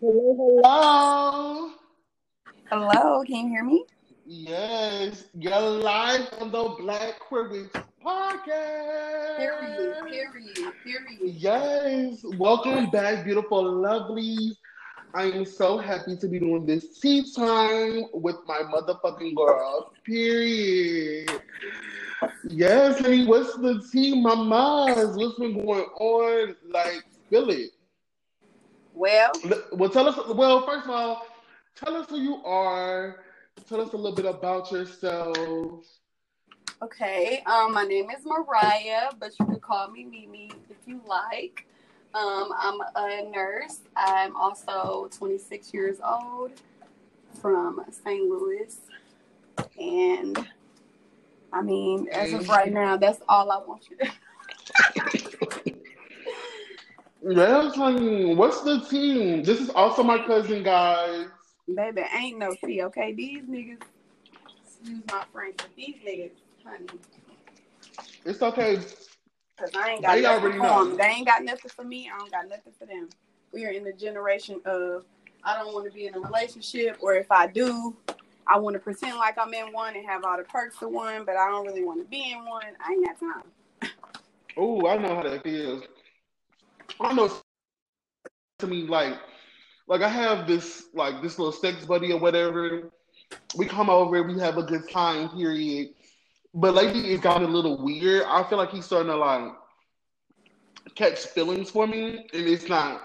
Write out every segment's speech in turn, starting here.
Hello, hello. Hello, can you hear me? Yes, you're live on the Black Queer Witch podcast. Period, period, period. Yes, welcome back, beautiful lovelies. I am so happy to be doing this tea time with my motherfucking girl. Period. Yes, honey. What's the tea, mamas? What's been going on? Like, spill it. Well, Well, tell us. Well, first of all, tell us who you are. Tell us a little bit about yourself. okay. Um, my name is Mariah, but you can call me Mimi if you like. Um, I'm a nurse. I'm also 26 years old from St. Louis. And I mean, as of right now, that's all I want you to Yes, honey. What's the team? This is also my cousin, guys. Baby, ain't no fee, okay? These niggas, excuse my French, but these niggas, honey, It's okay. because I ain't got They nothing already for know. them. They ain't got nothing for me. I don't got nothing for them. We are in the generation of I don't want to be in a relationship, or if I do, I want to pretend like I'm in one and have all the perks of one, but I don't really want to be in one. I ain't got time. Oh, I know how that feels. I know to me like like I have this like this little sex buddy or whatever. We come over, we have a good time, period. But lately it's gotten a little weird. I feel like he's starting to like catch feelings for me, and it's not.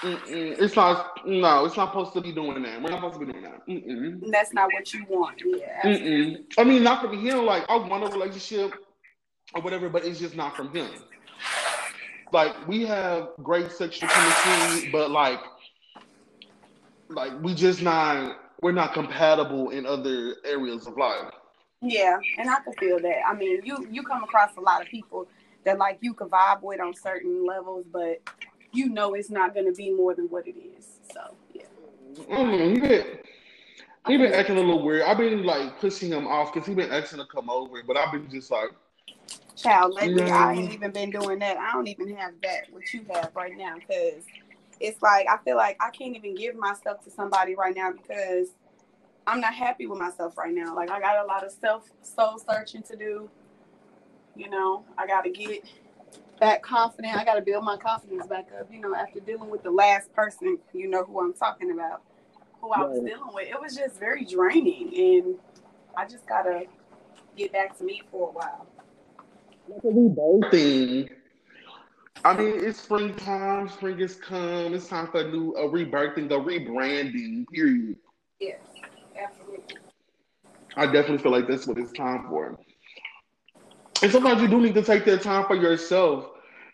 Mm-mm, it's not. No, it's not supposed to be doing that. We're not supposed to be doing that. Mm-mm. That's not what you want. Yeah. Mm-mm. I mean, not from him. Like, I want a relationship or whatever, but it's just not from him. Like, we have great sexual chemistry, but like, like we just not. We're not compatible in other areas of life. Yeah, and I can feel that. I mean, you you come across a lot of people that like you can vibe with on certain levels, but you know it's not going to be more than what it is. So yeah, Mm, he been, he been acting a little weird. I've been like pushing him off because he been asking to come over, but I've been just like, child. Lately, Yeah. I ain't even been doing that. I don't even have that what you have right now because it's like I feel like I can't even give myself to somebody right now because I'm not happy with myself right now. Like I got a lot of self soul searching to do. You know, I got to get back confident. I got to build my confidence back up. You know, after dealing with the last person, you know who I'm talking about, who I was Right. dealing with. It was just very draining, and I just gotta get back to me for a while. Like a rebirthing. I mean, it's springtime. Spring has come. It's time for a new a rebirthing, a rebranding. Period. Yes, absolutely. I definitely feel like that's what it's time for. And sometimes you do need to take that time for yourself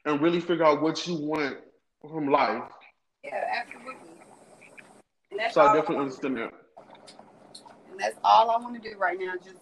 and really figure out what you want from life. Yeah, absolutely. And that's So I definitely wanna understand that. And that's all I want to do right now. Just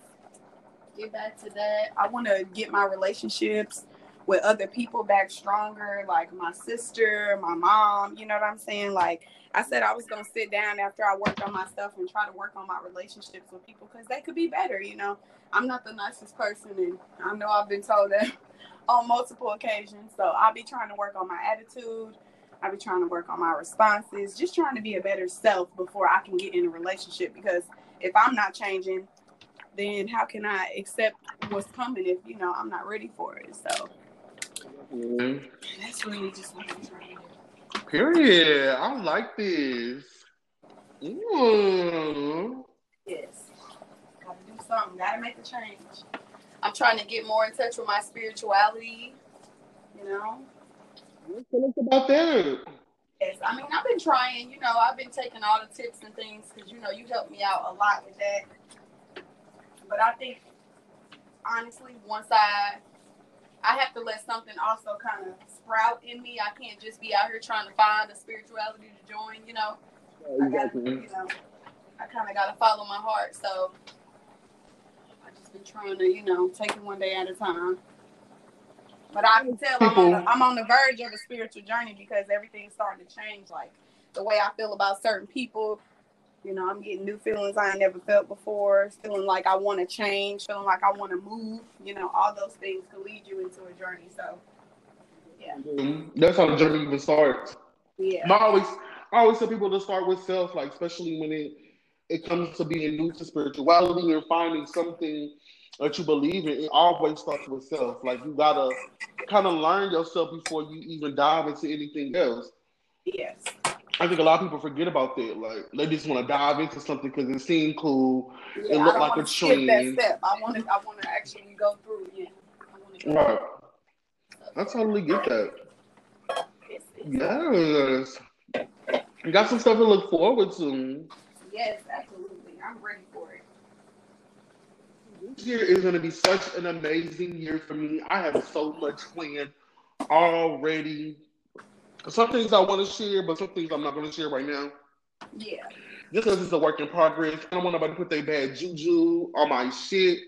get back to that. I want to get my relationships with other people back stronger, like my sister, my mom. You know what I'm saying? Like I said, I was gonna sit down after I worked on my stuff and try to work on my relationships with people because they could be better. You know, I'm not the nicest person, and I know I've been told that on multiple occasions. So I'll be trying to work on my attitude. I'll be trying to work on my responses, just trying to be a better self before I can get in a relationship. Because if I'm not changing, then how can I accept what's coming if you know I'm not ready for it? So Mhm. that's really just what I'm trying to. Period. I like this. Mm. Yes, gotta do something. Gotta make a change. I'm trying to get more in touch with my spirituality. You know. Us about that. Yes, I mean I've been trying. You know, I've been taking all the tips and things because you know you helped me out a lot with that. But I think honestly, once I I have to let something also kind of sprout in me. I can't just be out here trying to find a spirituality to join. You know, I got you know, I kind of got to follow my heart. So I just been trying to you know take it one day at a time. But I can tell I'm on, the, I'm on the verge of a spiritual journey because everything's starting to change. Like the way I feel about certain people, You know, I'm getting new feelings I ain't never felt before, feeling like I want to change, feeling like I want to move. You know, all those things can lead you into a journey. So, yeah, Mhm. That's how the journey even starts. yeah, I always, I always tell people to start with self, like especially when it it comes to being new to spirituality and finding something that you believe in. It always starts with self. Like you gotta kind of learn yourself before you even dive into anything else. Yes. I think a lot of people forget about that. Like they just want to dive into something because it seemed cool. Yeah, it looked like a trend. That step. I want to. I want to actually go through. Yeah. Right. I totally get that. Yes. You got some stuff to look forward to. Yes, absolutely. I'm ready for it. This year is going to be such an amazing year for me. I have so much planned already. Some things I want to share, but some things I'm not going to share right now. Yeah. Just because it's a work in progress. I don't want nobody to put their bad juju on my shit.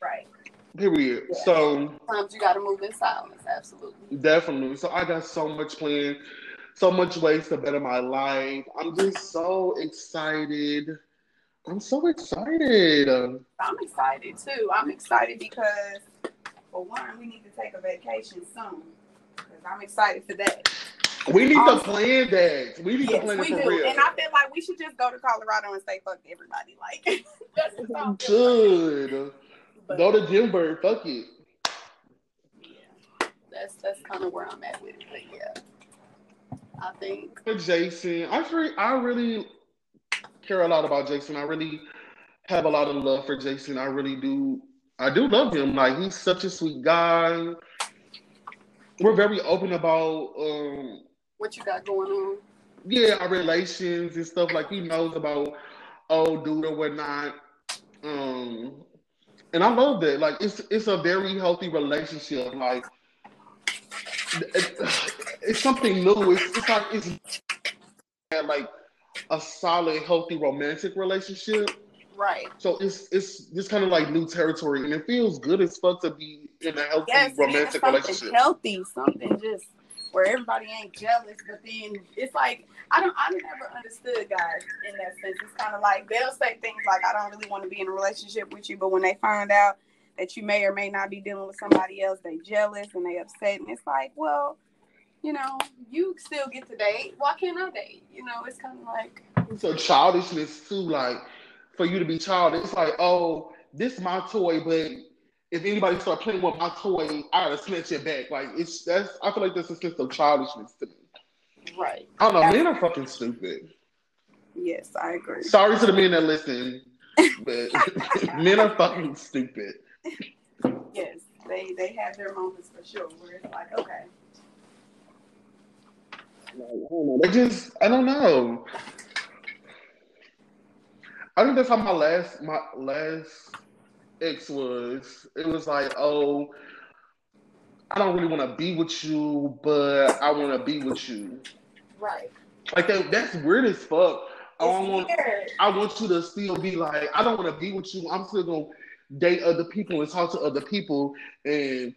Right. Period. Yeah. So sometimes you got to move in silence. Absolutely. Definitely. So I got so much planned, so much ways to better my life. I'm just so excited. I'm so excited. I'm excited too. I'm excited because for one, we need to take a vacation soon. Because I'm excited for that. We need um, to plan that. We need yes, to plan it for do. real. And I feel like we should just go to Colorado and say fuck everybody. Like that's just good. But, Go to Denver. Fuck it. Yeah, that's that's kind of where I'm at with it. But yeah, I think Jason. I really, I really care a lot about Jason. I really have a lot of love for Jason. I really do. I do love him. Like he's such a sweet guy. We're very open about um, what you got going on. Yeah, our relations and stuff. Like he knows about old dude or whatnot. Um, and I love that. Like it's it's a very healthy relationship. Like it, it's something new. It's, it's like it's like a solid, healthy romantic relationship. Right. So it's it's just kind of like new territory, and it feels good as fuck to be in a healthy yes, romantic relationship. Healthy, something just where everybody ain't jealous, but then it's like I don't I never understood guys in that sense. It's kind of like they'll say things like I don't really want to be in a relationship with you, but when they find out that you may or may not be dealing with somebody else, they jealous and they upset, and it's like, well, you know, you still get to date. Why can't I date? You know, it's kind of like so childishness too. Like for you to be childish, it's like, oh, this is my toy, but if anybody start playing with my toy, I gotta snatch it back. Like it's that's I feel like that's a sense of childishness to me. Right. I don't know. That's men are fucking stupid. Yes, I agree. Sorry to the men that listen, but men are fucking stupid. Yes, they they have their moments for sure where it's like, okay. I don't know. They just I don't know. I think that's how my last my last ex was. It was like, oh, I don't really want to be with you, but I want to be with you. Right. Like that, that's weird as fuck. I want, I want you to still be like, I don't want to be with you. I'm still gonna date other people and talk to other people, and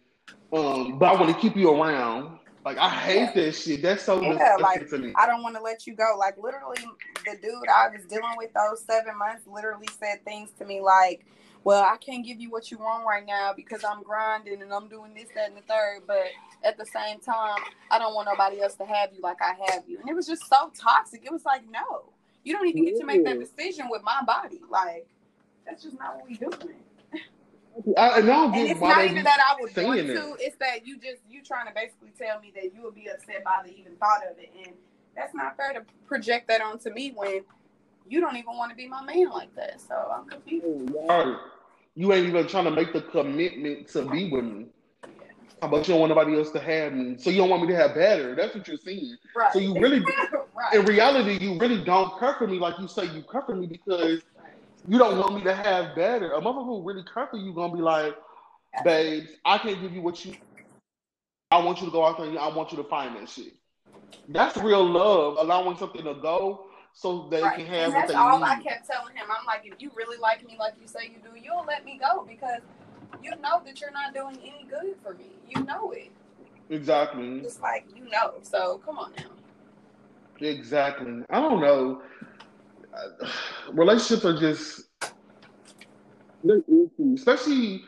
um, but I want to keep you around. Like I hate yeah. that shit. That's so yeah, like, to me. I don't want to let you go. Like literally, the dude I was dealing with those seven months literally said things to me like, well, I can't give you what you want right now because I'm grinding and I'm doing this, that, and the third. But at the same time, I don't want nobody else to have you like I have you. And it was just so toxic. It was like, no, you don't even get to make that decision with my body. Like, that's just not what we doing. I, and it's not even that I would want to. It's that you just you trying to basically tell me that you would be upset by the even thought of it, and that's not fair to project that onto me when you don't even want to be my man like that. So I'm confused. Right you ain't even trying to make the commitment to be with me. How about you don't want nobody else to have me? So you don't want me to have better. That's what you're saying. Right. So you really, right. in reality, you really don't care for me like you say you care for me because you don't want me to have better. A motherfucker who really care for you gonna be like, babes, I can't give you what you. I want you to go out there and I want you to find that shit. That's real love, allowing something to go so they right. can have and what they all I kept telling him. I'm like, if you really like me like you say you do, you'll let me go because you know that you're not doing any good for me. You know it. Exactly. It's like you know. So come on now. Exactly. I don't know. Relationships are just especially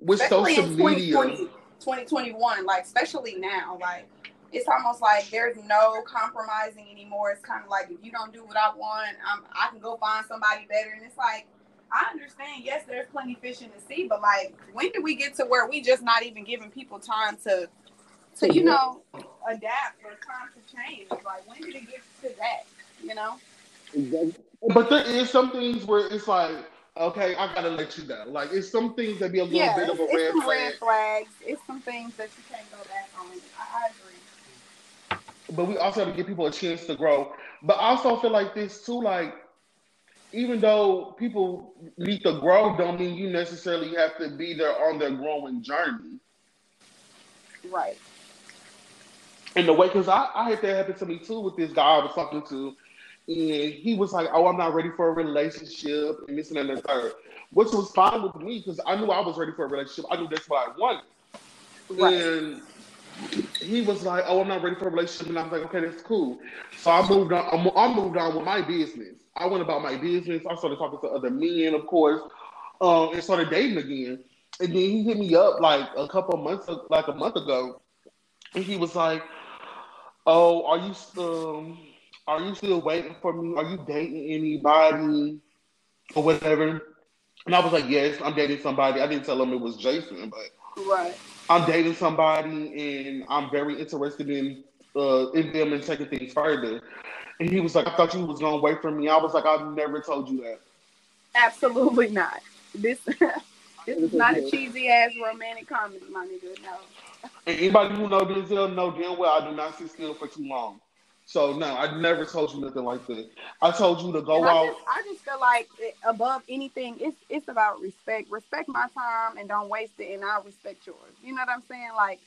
with especially social media. 2021, like especially now, like it's almost like there's no compromising anymore. It's kind of like if you don't do what I want, I'm, I can go find somebody better. And it's like I understand. Yes, there's plenty fish in the sea, but like when do we get to where we just not even giving people time to to you know adapt or time to change? Like when did it get to that? You know. Exactly. But there is some things where it's like okay, I gotta let you go. Like it's some things that be a little yeah, bit of a red flag. red flags. It's some things that you can't go back on. I, I. But we also have to give people a chance to grow. But I also feel like this too, like even though people need to grow, don't mean you necessarily have to be there on their growing journey. Right. In the way, because I, I had that happen to me too with this guy I was talking to, and he was like, "Oh, I'm not ready for a relationship," and this and that and the third, which was fine with me because I knew I was ready for a relationship. I knew that's what I wanted. Right. And he was like, "Oh, I'm not ready for a relationship," and I was like, "Okay, that's cool." So I moved on. I'm- moved on with my business. I went about my business. I started talking to other men, of course, um, and started dating again. And then he hit me up like a couple months, like a month ago, and he was like, "Oh, are you um, are you still waiting for me? Are you dating anybody or whatever?" And I was like, "Yes, I'm dating somebody." I didn't tell him it was Jason, but Right. I'm dating somebody and I'm very interested in uh, in them and taking things further. And he was like, I thought you was gonna wait for me. I was like, I've never told you that. Absolutely not. This this is not a cheesy ass romantic comedy, my nigga. No. And anybody who know Denzel know damn well I do not sit still for too long. So no, I never told you nothing like that. I told you to go I out. just, I just feel like above anything, it's it's about respect. Respect my time and don't waste it, and I'll respect yours. You know what I'm saying? Like,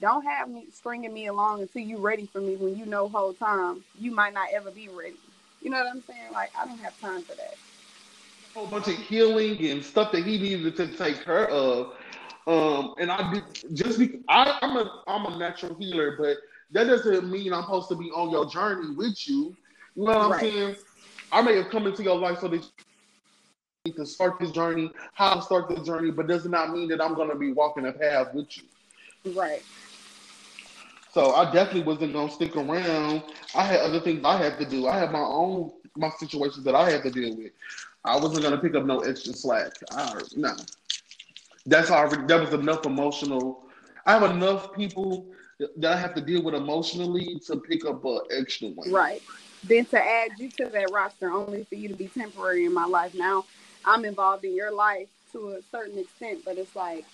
don't have me stringing me along until you're ready for me when you know whole time you might not ever be ready. You know what I'm saying? Like, I don't have time for that. A whole bunch of healing and stuff that he needed to take care of. Um, and I did just be I, I'm a I'm a natural healer, but that doesn't mean I'm supposed to be on your journey with you. You know what I'm saying? I may have come into your life so that you need to start this journey, how to start this journey, but does not mean that I'm gonna be walking a path with you. Right. So I definitely wasn't gonna stick around. I had other things I had to do. I had my own my situations that I had to deal with. I wasn't gonna pick up no extra slack. I, no, that's already that was enough emotional. I have enough people that I have to deal with emotionally to pick up an extra one. Right. Then to add you to that roster only for you to be temporary in my life. Now I'm involved in your life to a certain extent, but it's like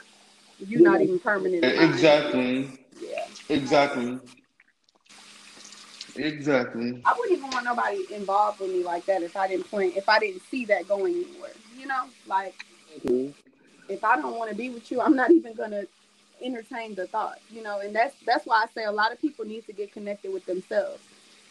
you're not even permanent. Exactly. Yeah. Exactly. Exactly. I wouldn't even want nobody involved with me like that if I didn't plan if I didn't see that going anywhere. You know, like mm-hmm. if I don't want to be with you, I'm not even gonna entertain the thought. You know, and that's that's why I say a lot of people need to get connected with themselves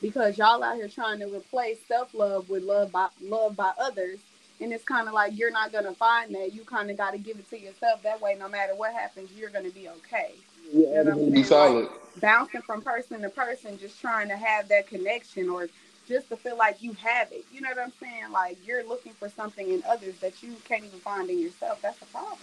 because y'all out here trying to replace self love with love by love by others, and it's kind of like you're not gonna find that. You kind of got to give it to yourself. That way, no matter what happens, you're gonna be okay. Yeah, You know I'm be solid. Bouncing from person to person, just trying to have that connection or just to feel like you have it. You know what I'm saying? Like you're looking for something in others that you can't even find in yourself. That's a problem.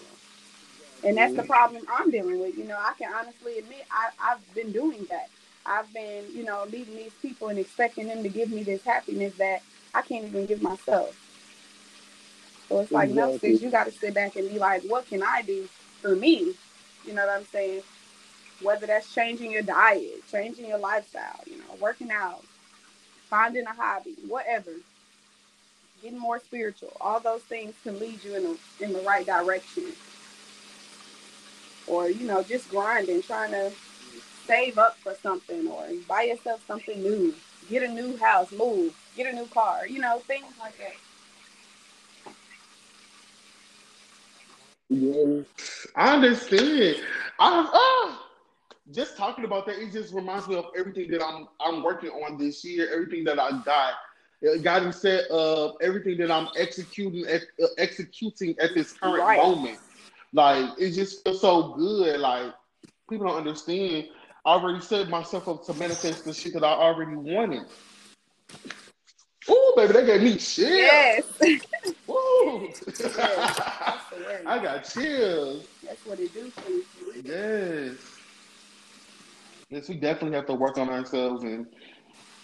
And that's the mm-hmm. problem I'm dealing with. You know, I can honestly admit I, I've been doing that. I've been, you know, leaving these people and expecting them to give me this happiness that I can't even give myself. So it's like, no, Exactly. sis, you got to sit back and be like, what can I do for me? You know what I'm saying? Whether that's changing your diet, changing your lifestyle, you know, working out, finding a hobby, whatever, getting more spiritual. All those things can lead you in the in the right direction. Or you know, just grinding, trying to save up for something, or buy yourself something new, get a new house, move, get a new car, you know, things like that. Yeah. I understand. I ah, just talking about that, it just reminds me of everything that I'm I'm working on this year, everything that I got. It got me set up, everything that I'm executing at, uh, executing at this current Right. moment. Like it just feels so good. Like people don't understand. I already set myself up to manifest the shit that I already wanted. Ooh, baby, that gave me chills. Yes. Woo. Yes. That's the word. I got chills. That's what it do for you. Yes. Yes, we definitely have to work on ourselves and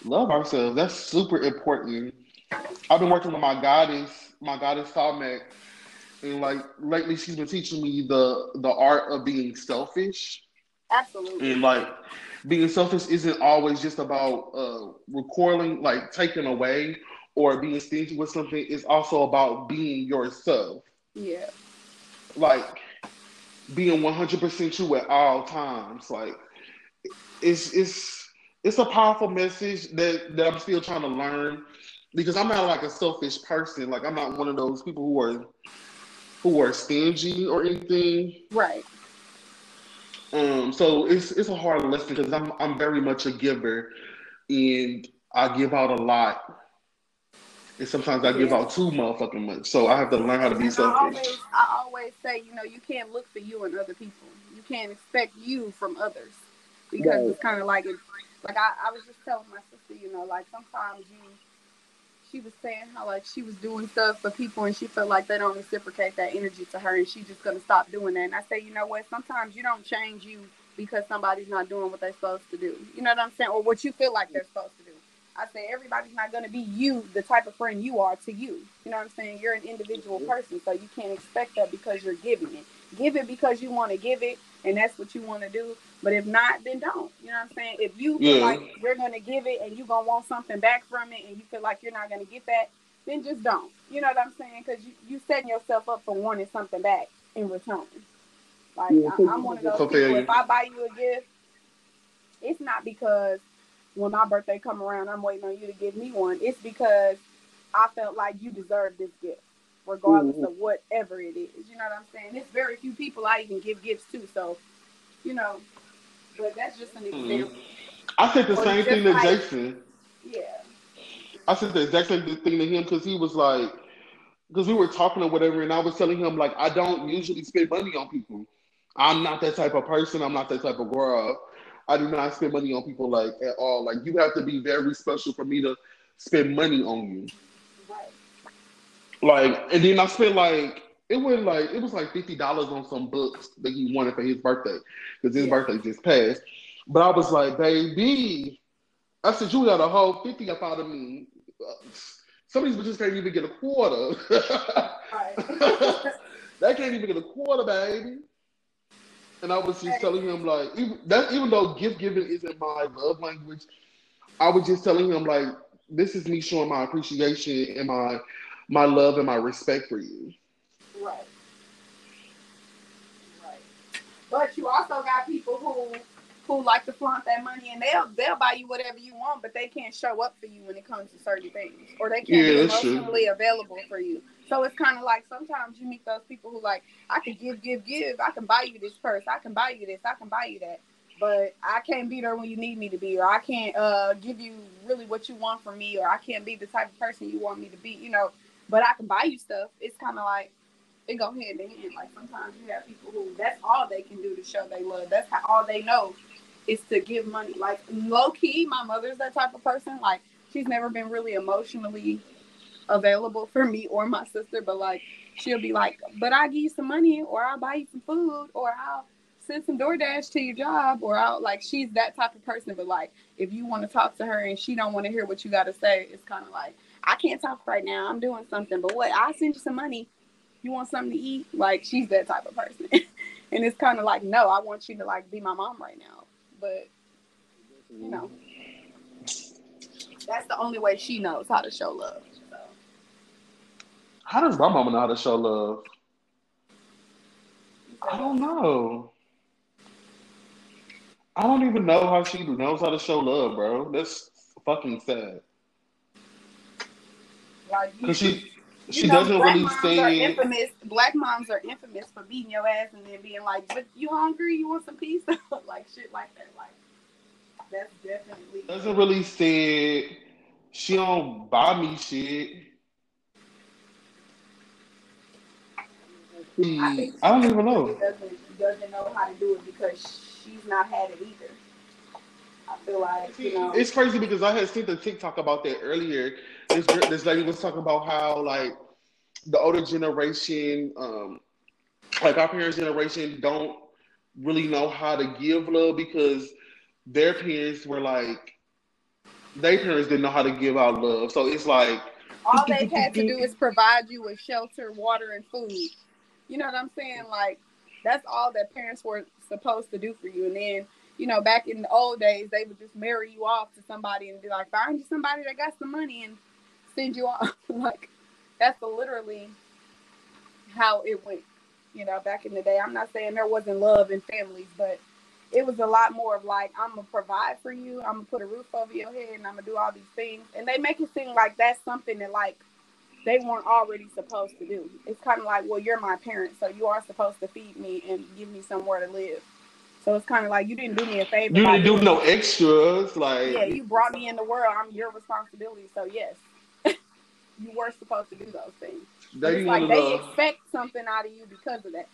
love ourselves. That's super important. I've been working with my goddess, my goddess Salmek, and like lately she's been teaching me the the art of being selfish. Absolutely. And like being selfish isn't always just about uh recoiling, like taking away or being stingy with something. It's also about being yourself. Yeah. Like being 100% you at all times. Like it's it's it's a powerful message that that I'm still trying to learn because I'm not like a selfish person. Like I'm not one of those people who are who are stingy or anything. Right. Um. So it's it's a hard lesson because I'm I'm very much a giver, and I give out a lot. And sometimes I give out too motherfucking much. So I have to learn how to be And I selfish. always, I always say, you know, you can't look for you in other people. You can't expect you from others because Right. it's kind of like. Like I, I was just telling my sister, you know, like sometimes you. She was saying how like she was doing stuff for people and she felt like they don't reciprocate that energy to her and she's just gonna stop doing that. And I say, you know what? Sometimes you don't change you because somebody's not doing what they're supposed to do. You know what I'm saying? Or what you feel like they're supposed to do. I say everybody's not to be you, the type of friend you are to you. You know what I'm saying? You're an individual person, so you can't expect that because you're giving it. Give it because you want to give it, and that's what you want to do. But if not, then don't. You know what I'm saying? If you feel Yeah. like you're going to give it and you're going to want something back from it, and you feel like you're not going to get that, then just don't. You know what I'm saying? Because you you setting yourself up for wanting something back in return. Like Yeah, I, I'm one of those people. If I buy you a gift, it's not because when my birthday come around, I'm waiting on you to give me one. It's because I felt like you deserve this gift, regardless of mm-hmm. whatever it is. You know what I'm saying? It's very few people I even give gifts to, so you know. But that's just an Mhm. example. I said the Or same thing to like- Jason. Yeah. I said the exact same thing to him because he was like, because we were talking or whatever, and I was telling him like I don't usually spend money on people. I'm not that type of person. I'm not that type of girl. I do not spend money on people like at all. Like you have to be very special for me to spend money on you. Right. Like, and then I spent like it was like it was like fifty dollars on some books that he wanted for his birthday because his Yeah. birthday just passed. But I was like, baby, I said you got a whole fifty up out of me. Uh, some of these bitches can't even get a quarter. That can't even get a quarter, baby. And I was just telling him like, even, that even though gift giving isn't my love language, I was just telling him like, this is me showing my appreciation and my my love and my respect for you. Right. Right. But you also got people who who like to flaunt that money and they'll they'll buy you whatever you want, but they can't show up for you when it comes to certain things. Or they can't Yeah, be that's true. emotionally available for you. So it's kind of like sometimes you meet those people who like, I can give, give, give. I can buy you this purse. I can buy you this. I can buy you that. But I can't be there when you need me to be, or I can't uh, give you really what you want from me, or I can't be the type of person you want me to be, you know. But I can buy you stuff. It's kind of like it go hand in hand. Like sometimes you have people who that's all they can do to show they love. That's how all they know is to give money. Like low key, my mother's that type of person. Like she's never been really emotionally available for me or my sister, but like she'll be like, "But I'll give you some money, or I'll buy you some food, or I'll send some DoorDash to your job, or I'll like." She's that type of person. But like, if you want to talk to her and she don't want to hear what you got to say, it's kind of like, "I can't talk right now. I'm doing something." But what? I'll send you some money. You want something to eat? Like she's that type of person. and it's kind of like, no, I want you to like be my mom right now. But you know, that's the only way she knows how to show love. So. How does my mama know how to show love? I don't know. I don't even know how she knows how to show love, bro. That's fucking sad. Like Cause she she know, doesn't black really moms are say infamous. Black moms are infamous for beating your ass and then being like, "But you hungry? You want some pizza?" like shit like that. Like that's definitely. doesn't really say she don't buy me shit. I, think I don't even know. Doesn't doesn't know how to do it because she's not had it either. I feel like you know. It's crazy because I had seen the TikTok about that earlier. This this lady was talking about how like the older generation, um, like our parents' generation, don't really know how to give love because their parents were like, their parents didn't know how to give out love. So it's like all they've had to do is provide you with shelter, water, and food. You know what I'm saying? Like that's all that parents were supposed to do for you. And then, you know, back in the old days, they would just marry you off to somebody and be like, find you somebody that got some money and send you off. like that's literally how it went. You know, back in the day. I'm not saying there wasn't love in families, but it was a lot more of like I'm gonna provide for you, I'm gonna put a roof over your head, and I'm gonna do all these things. And they make it seem like that's something that like they weren't already supposed to do. It's kind of like, well, you're my parent, so you are supposed to feed me and give me somewhere to live. So it's kind of like you didn't do me a favor. You didn't do no extras, like yeah, you brought me in the world. I'm your responsibility. So yes, you were supposed to do those things. They it's like they expect something out of you because of that.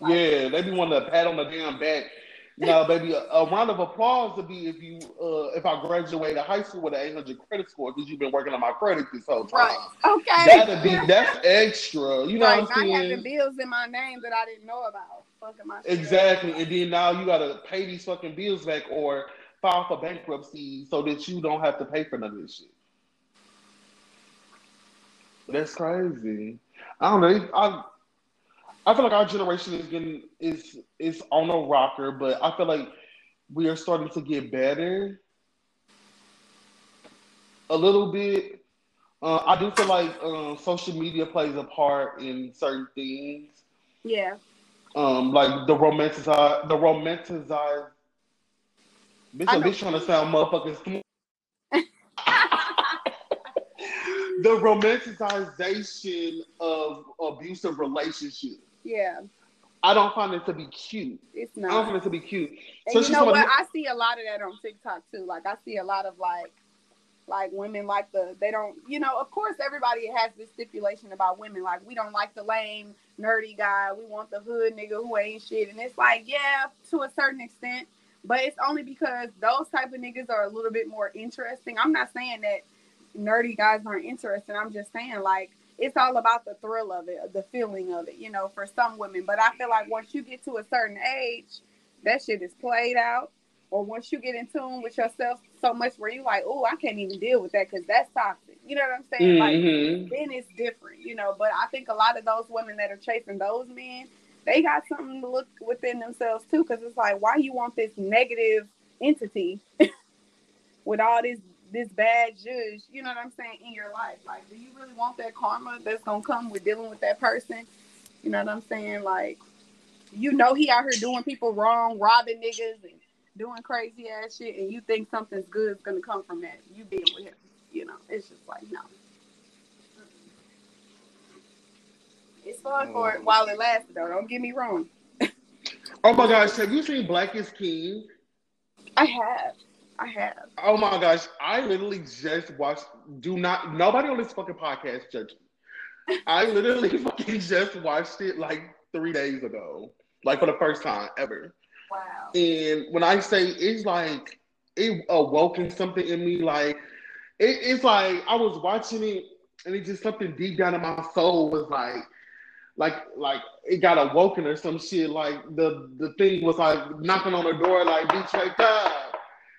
Like, yeah, they be wanting to pat on the damn back now, baby, a, a, round of applause would be if you uh, if I graduated high school with an 800 credit score because you've been working on my credit this whole time. Right. Okay. That'd be that's extra. You know right. what I'm saying? I having bills in my name that I didn't know about. Fucking my exactly, and then now you gotta pay these fucking bills back or file for bankruptcy so that you don't have to pay for none of this shit. That's crazy. I don't know. I I feel like our generation is getting is is on a rocker, but I feel like we are starting to get better a little bit. Uh, I do feel like uh, social media plays a part in certain things. Yeah. Um, like the romanticize the romanticize. Bitch, I'm bitch trying to sound motherfucking the romanticization of abusive relationships. Yeah. I don't find it to be cute. It's not. I don't find it to be cute. And so you know what? I see a lot of that on TikTok too. Like I see a lot of like like women like the they don't you know of course everybody has this stipulation about women like we don't like the lame nerdy guy we want the hood nigga who ain't shit and it's like yeah to a certain extent but it's only because those type of niggas are a little bit more interesting i'm not saying that nerdy guys aren't interesting i'm just saying like it's all about the thrill of it, the feeling of it, you know, for some women. But I feel like once you get to a certain age, that shit is played out. Or once you get in tune with yourself so much where you like, oh, I can't even deal with that because that's toxic. You know what I'm saying? Mm-hmm. Like then it's different, you know. But I think a lot of those women that are chasing those men, they got something to look within themselves too, because it's like, why you want this negative entity with all this this bad judge, you know what I'm saying, in your life. Like, do you really want that karma that's gonna come with dealing with that person? You know what I'm saying? Like, you know he out here doing people wrong, robbing niggas and doing crazy ass shit, and you think something's good is gonna come from that. You being with him. You know, it's just like no. It's fun for it mm. while it lasts though. Don't get me wrong. oh my gosh, have you seen Black is King? I have. I have. Oh my gosh, I literally just watched. Do not nobody on this fucking podcast judge me. I literally fucking just watched it like three days ago, like for the first time ever. Wow. And when I say it's like it awoken something in me, like it, it's like I was watching it and it just something deep down in my soul was like like like it got awoken or some shit. Like the the thing was like knocking on the door, like bitch, wake up.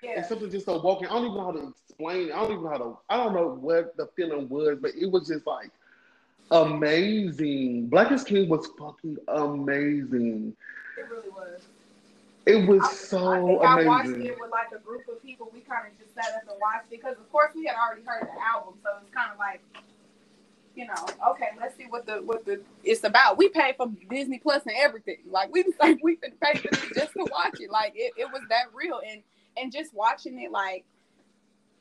Yeah. And something just so walking. I don't even know how to explain. it. I don't even know how to. I don't know what the feeling was, but it was just like amazing. Black is King was fucking amazing. It really was. It was I, so I think amazing. I watched it with like a group of people. We kind of just sat up and watched because, of course, we had already heard the album, so it's kind of like, you know, okay, let's see what the what the it's about. We paid for Disney Plus and everything. Like we like we paid for just to watch it. Like it, it was that real and and just watching it like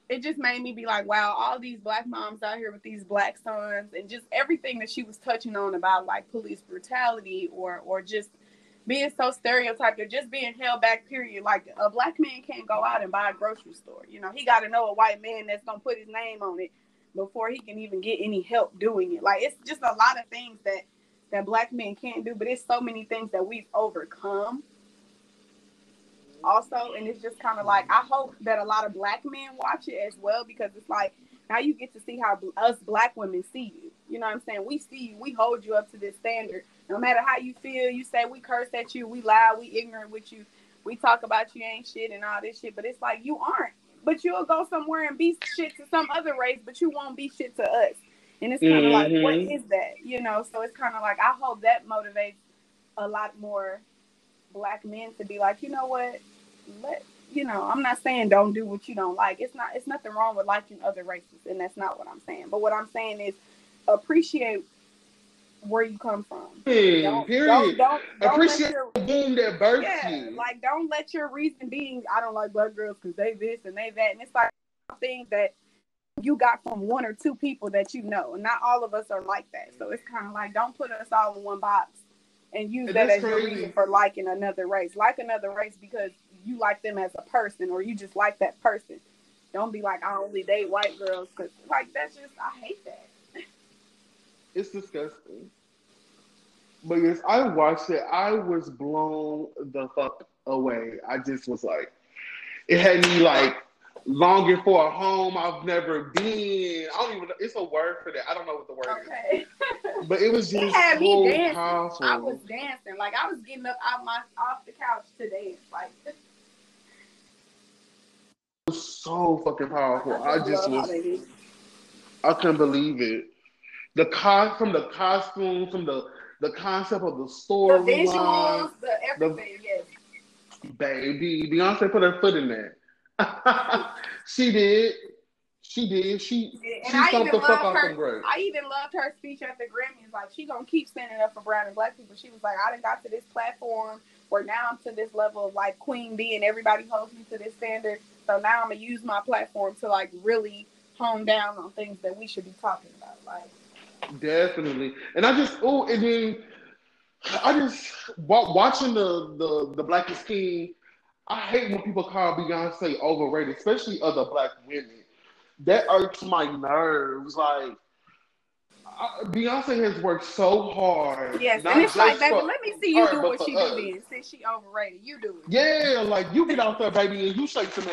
it just made me be like, wow, all these black moms out here with these black sons and just everything that she was touching on about like police brutality or or just being so stereotyped or just being held back, period. Like a black man can't go out and buy a grocery store. You know, he gotta know a white man that's gonna put his name on it before he can even get any help doing it. Like it's just a lot of things that that black men can't do, but it's so many things that we've overcome also and it's just kind of like i hope that a lot of black men watch it as well because it's like now you get to see how us black women see you you know what i'm saying we see you we hold you up to this standard no matter how you feel you say we curse at you we lie we ignorant with you we talk about you ain't shit and all this shit, but it's like you aren't. But you'll go somewhere and be shit to some other race, but you won't be shit to us. And it's kind of mm-hmm. like, what mm-hmm. that? You know, so it's kind of like I hope that motivates a lot more black men to be like, you know what, let you know, I'm not saying don't do what you don't like. It's not it's nothing wrong with liking other races, and that's not what I'm saying. But what I'm saying is appreciate where you come from. Don't, period. Don't, don't, don't appreciate your, the boom that birthed yeah, you. Like don't let your reason being I don't like black girls because they this and they that, and it's like things that you got from one or two people that you know. Not all of us are like that. So it's kind of like don't put us all in one box and use and that as crazy. your reason for liking another race. Like another race because you like them as a person or you just like that person. Don't be like I only date white girls because like that's just I hate that. It's disgusting. But yes, I watched it. I was blown the fuck away. I just was like, it had me like longing for a home I've never been. I don't even know. It's a word for that. I don't know what the word okay. is. But it was just it had so me dancing. powerful. I was dancing. Like I was getting up out my off the couch to dance. Like was so fucking powerful. I, I just was I couldn't believe it. The con from the costume, from the the concept of the story, the visuals, the everything, the, yes. Baby, Beyonce put her foot in there. she did. She did. She and she I even loved her. I even loved her speech at the Grammys. Like she gonna keep standing up for brown and black people. She was like, I done got to this platform where now I'm to this level of like queen bee, and everybody holds me to this standard. So now I'm gonna use my platform to like really hone down on things that we should be talking about. Like definitely, and I just oh, and then I just watching the the the Black is King I hate when people call Beyonce overrated, especially other black women. That irks my nerves. Like I, Beyonce has worked so hard. Yes, and it's like, baby, let me see you do what she us. do then. Since she overrated, you do it. Yeah, like you get out there, baby, and you shake some.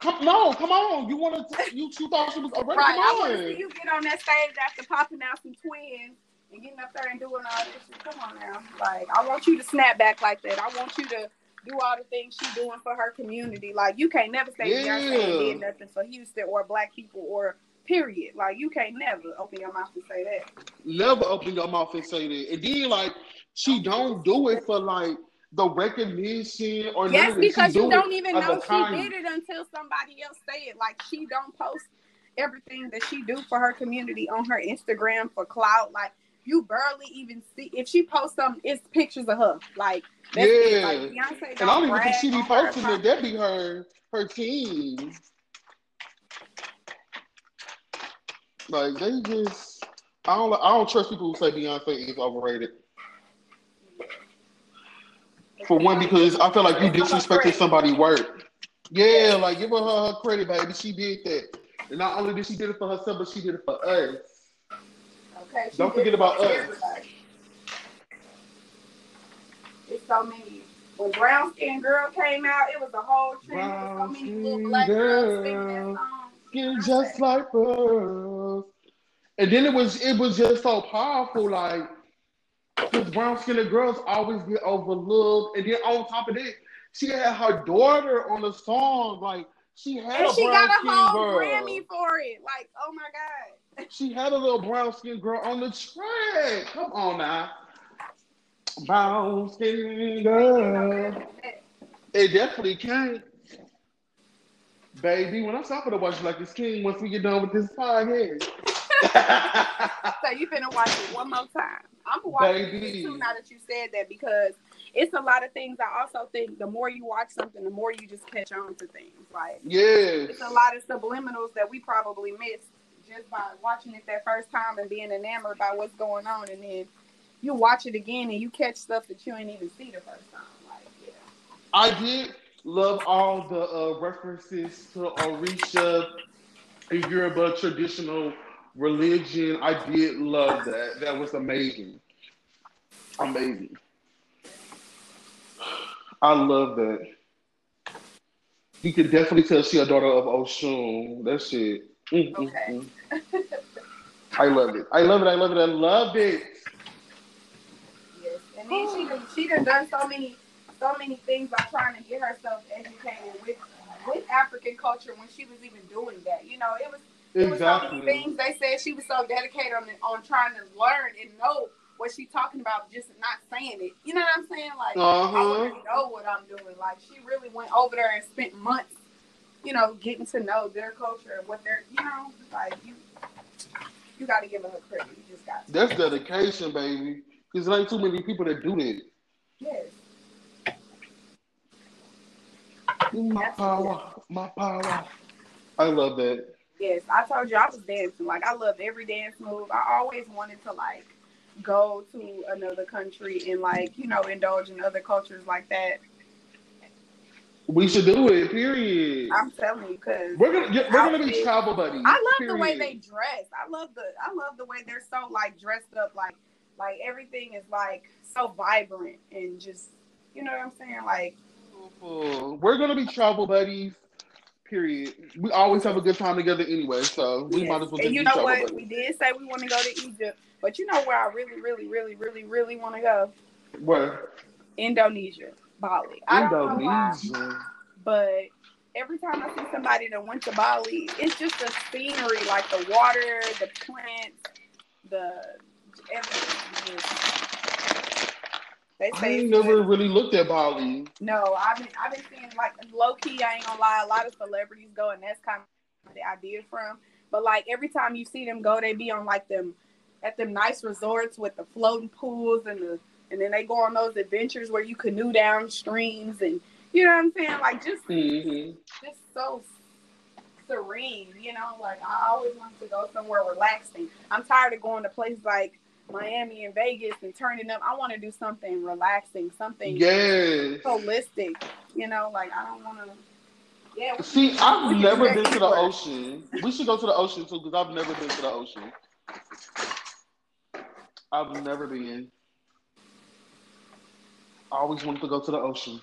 Come no, come on. You want to? You, you thought she was overrated? Right. Come I want to see you get on that stage after popping out some twins and getting up there and doing all this. Come on now. Like I want you to snap back like that. I want you to do all the things she's doing for her community. Like you can't never say yeah. Beyonce did nothing for Houston or black people or period. Like you can't never open your mouth and say that. Never open your mouth and say that. And then like she don't do it for like the recognition or yes, because you do not even know she did it until somebody else say it. Like she don't post everything that she do for her community on her Instagram for clout. Like you barely even see if she posts something, it's pictures of her. Like that's yeah. It. Like Beyonce and I don't even think she be posting it. That be her her team. Like they just I don't I don't trust people who say Beyonce is overrated. For one, because I feel like you disrespected somebody's work. Yeah, like give her her credit, baby. She did that. And not only did she did it for herself, but she did it for us. Okay. Don't forget about us. Everybody. It's so many. When Brown Skin Girl came out, it was a whole trend. So many little black girls singing that song. Skin just like us. And then it was it was just so powerful, like because brown skinned girls always get overlooked. And then on top of that, she had her daughter on the song. Like she had and a she brown got a whole girl. Grammy for it. Like, oh my god. She had a little brown skinned girl on the track. Come on now. Brown skinned girl. It definitely can. Baby, when I'm stopping to watch like this king once we get done with this podcast. so you finna watch it one more time. I'm watching Baby. it too now that you said that because it's a lot of things. I also think the more you watch something, the more you just catch on to things. Like yes. it's a lot of subliminals that we probably missed just by watching it that first time and being enamored by what's going on, and then you watch it again and you catch stuff that you ain't even see the first time. Like, yeah. I did love all the uh, references to Orisha Yoruba traditional religion. I did love that. That was amazing. Amazing. I love that. You could definitely tell she a daughter of Oshun. That shit. Mm-hmm. Okay. I love it. I love it. I love it. I love it. Yes, and then she she done done so many so many things by trying to get herself educated with with African culture when she was even doing that. You know, it was it was so many things they said she was so dedicated on on trying to learn and know what she's talking about, just not saying it. You know what I'm saying? Like uh-huh. I already know what I'm doing. Like she really went over there and spent months, you know, getting to know their culture and what they're, you know, like you. You got to give her credit. You just got. To. That's dedication, baby. Because there ain't too many people that do that. Yes. My power, my power. I love that. Yes, I told you I was dancing. Like I loved every dance move. I always wanted to like go to another country and like you know indulge in other cultures like that. We should do it. Period. I'm telling you, cause we're gonna we're gonna be travel buddies. I love period. the way they dress. I love the I love the way they're so like dressed up. Like like everything is like so vibrant and just you know what I'm saying. Like we're gonna be travel buddies. Period. We always have a good time together anyway, so we yes. might as well. And you know what? Buddies. We did say we want to go to Egypt, but you know where I really, really, really, really, really want to go? Where? Indonesia, Bali. Indonesia. but every time I see somebody that went to Bali, it's just the scenery, like the water, the plants, the everything. They say I ain't never good. really looked at Bali. No, I've been I've been seeing like low key. I ain't gonna lie, a lot of celebrities go, and that's kind of the idea from. But like every time you see them go, they be on like them at them nice resorts with the floating pools and the and then they go on those adventures where you canoe down streams and you know what I'm saying? Like just mm-hmm. just so serene, you know. Like I always want to go somewhere relaxing. I'm tired of going to places like Miami and Vegas and turning up. I want to do something relaxing, something yes. holistic. You know, like I don't want to. Yeah. See, I've never been to the ocean. We should go to the ocean too, because I've never been to the ocean. I've never been. I always wanted to go to the ocean.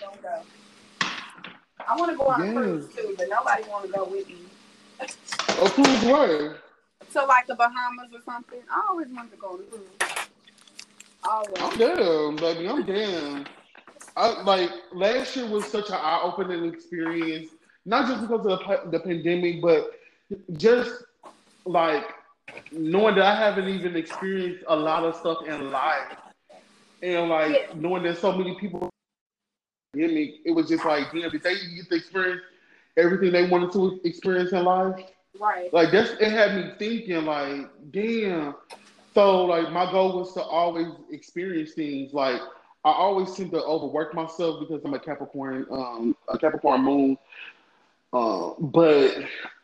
Don't go. I want to go on yes. a cruise too, but nobody want to go with me. a cruise where? To like the Bahamas or something. I always wanted to go to. Always. I'm down, baby. I'm down. I, like last year was such an eye-opening experience, not just because of the, the pandemic, but just like knowing that I haven't even experienced a lot of stuff in life, and like yeah. knowing that so many people it was just like, damn, did they get to experience everything they wanted to experience in life? Right. Like that's it had me thinking like, damn. So like my goal was to always experience things. Like I always seem to overwork myself because I'm a Capricorn, um, a Capricorn moon. Uh, but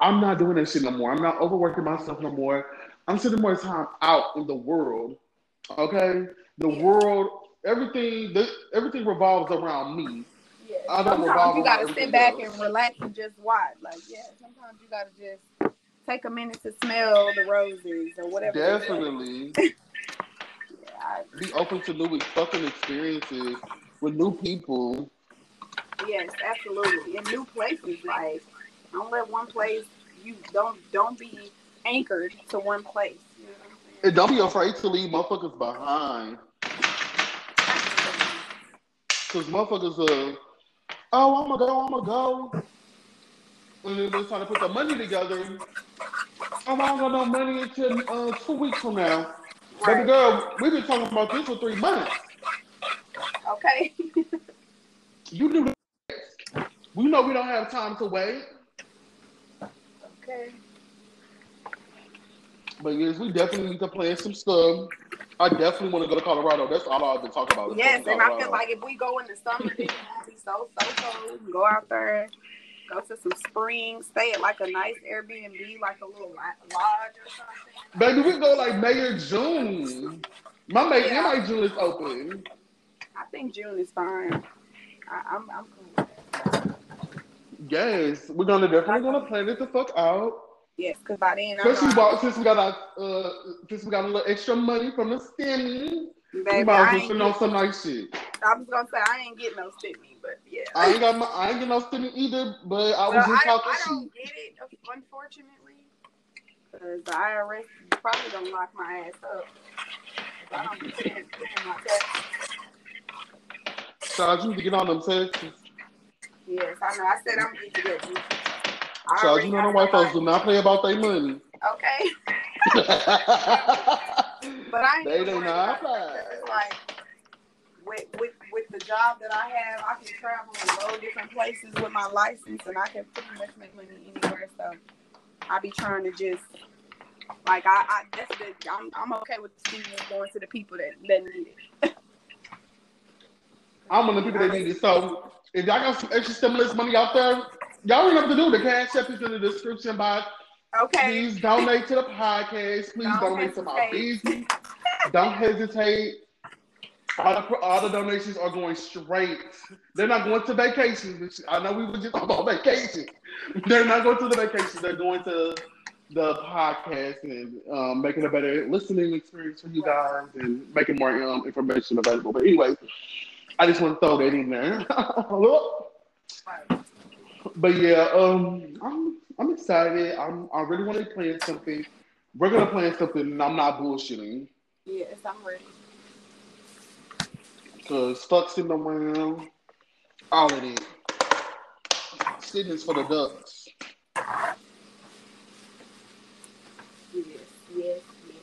I'm not doing that shit no more. I'm not overworking myself no more. I'm spending more time out in the world. Okay, the world, everything, the, everything revolves around me. Yeah. I don't sometimes you gotta sit back and relax and just watch. Like, yeah, sometimes you gotta just take a minute to smell the roses or whatever. Definitely. yeah, I, Be open to new fucking experiences with new people. Yes, absolutely. In new places, like don't let one place you don't don't be anchored to one place. You know and don't be afraid to leave motherfuckers behind. Cause motherfuckers are oh, I'm gonna go, I'm gonna go. And then they're trying to put the money together. I'm not gonna no money until uh, two weeks from now. Right. Baby girl, we've been talking about this for three months. Okay. you knew that. We know we don't have time to wait. Okay. But yes, we definitely need to plan some stuff. I definitely want to go to Colorado. That's all I've been talking about. Yes, and I feel like if we go in the summer, then it'll be so so cold. Go out there, go to some springs, stay at like a nice Airbnb, like a little lodge or something. Baby, we go like May or June. My May yeah. my June is open. I think June is fine. I, am I'm, I'm cool. Yes, we're gonna definitely gonna plan it the fuck out. Yes, because by then, since we bought, since we got our, uh, since we got a little extra money from the stimmy, we might as well on some nice shit. I was gonna say I ain't getting no stimmy, but yeah, I ain't got my, I ain't getting no stimmy either. But I was well, just I, talking. I don't get it, unfortunately, because the IRS probably gonna lock my ass up. I don't be paying my taxes. Child, you need to get on them texts. Yes, I know. I said I'm going to get you. I Already you know the white folks do not play about their money. Okay. But I ain't They do not about that, 'cause It's like with with with the job that I have, I can travel and go different places with my license, and I can pretty much make money anywhere. So I be trying to just like I, I that's the I'm I'm okay with the stimulus going to the people that that need it. I'm one of the people that need it. So if y'all got some extra stimulus money out there, y'all know what to do. The cash app is in the description box. Okay. Please donate to the podcast. Please Don't donate to my hesitate. business. Don't hesitate. All the, all the donations are going straight. They're not going to vacations. I know we were just talking about vacation. They're not going to the vacations. They're going to the podcast and um, making a better listening experience for you guys and making more um, information available. But anyway, I just want to throw that in there. But yeah, um, I'm I'm excited. I'm I really want to plan something. We're gonna plan something, and I'm not bullshitting. Yes, I'm ready. Cause fuck sitting around, all of it. Sitting is for the ducks. Yes, yes, yes.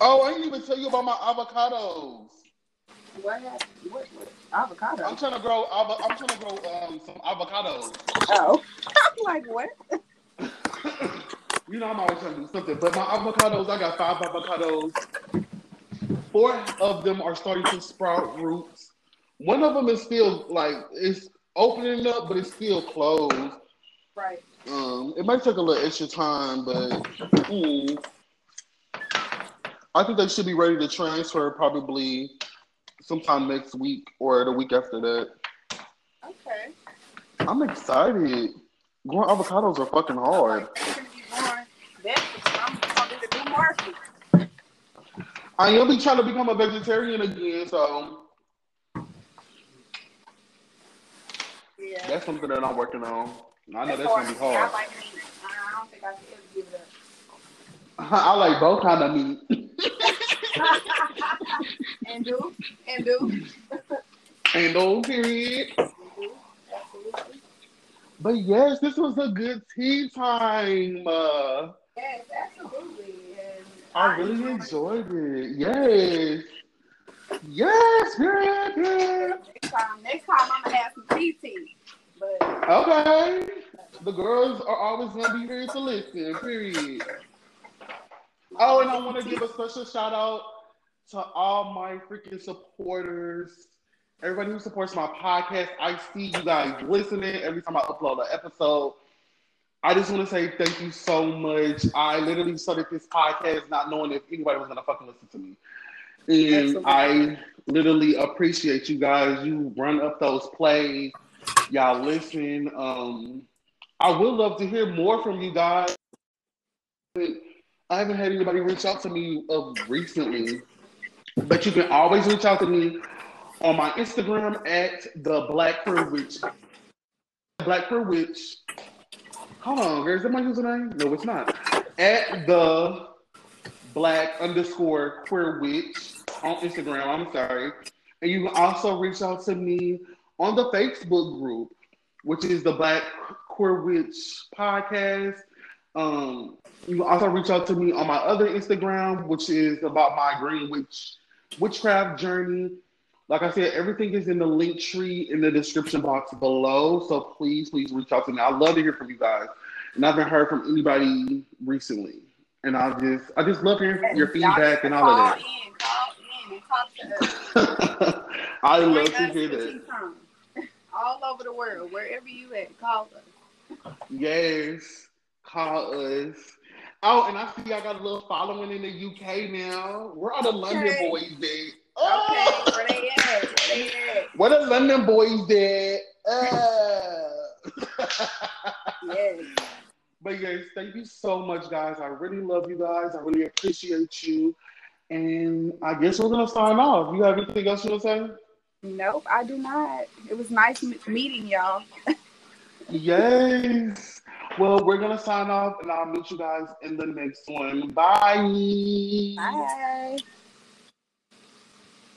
Oh, I didn't even tell you about my avocados. What happened? What what avocado? I'm trying to grow. avo- I'm trying to grow um some avocados. Oh, I'm like what? You know, I'm always trying to do something. But my avocados, I got five avocados. Four of them are starting to sprout roots. One of them is still like it's opening up, but it's still closed. Right. Um, it might take a little extra time, but mm, I think they should be ready to transfer probably sometime next week or the week after that. Okay. I'm excited. Growing avocados are fucking hard. Like, it's gonna be more vegetables. I'm gonna do the new market. I am be trying to become a vegetarian again, so Yeah. that's something that I'm working on. I know That's that's gonna be hard. I like meat. I don't think I can ever give it I like both kind of meat. and do and do And no period. absolutely. But yes, this was a good tea time. Uh, Yes, absolutely. And I really enjoyed it. Yes. Yes, period, period. Next time, next time I'm gonna have some tea tea. But Okay. The girls are always gonna be here to listen, period. Oh, and I want to give a special shout out to all my freaking supporters. Everybody who supports my podcast. I see you guys listening every time I upload an episode. I just want to say thank you so much. I literally started this podcast not knowing if anybody was gonna fucking listen to me. And Absolutely. I literally appreciate you guys. You run up those plays. Y'all listen. Um, I would love to hear more from you guys. I haven't had anybody reach out to me of recently, but you can always reach out to me on my Instagram at the Black Queer Witch. Black Queer Witch. Hold on, is that my username? No, it's not. At the Black underscore Queer Witch on Instagram. I'm sorry, and you can also reach out to me on the Facebook group, which is the Black Queer Witch podcast. Um, you can also reach out to me on my other Instagram, which is about my Green Witch witchcraft journey. Like I said, everything is in the Linktree in the description box below. So please, please reach out to me. I love to hear from you guys, and I haven't heard from anybody recently. And I just, I just love hearing your feedback and all of that. in, in and talk to us. I Bring love to hear that. tea. All over the world, wherever you at, call us. Yes, call us. Oh, and I see y'all got a little following in the UK now. Where are the London boys at? Okay, Oh! where they at? Where they at? Where the London boys at? Uh. Yes. but yes, thank you so much, guys. I really love you guys. I really appreciate you. And I guess we're gonna sign off. You have anything else you want to say? Nope, I do not. It was nice meeting y'all. Yes. Well, we're gonna sign off, and I'll meet you guys in the next one. Bye. Bye.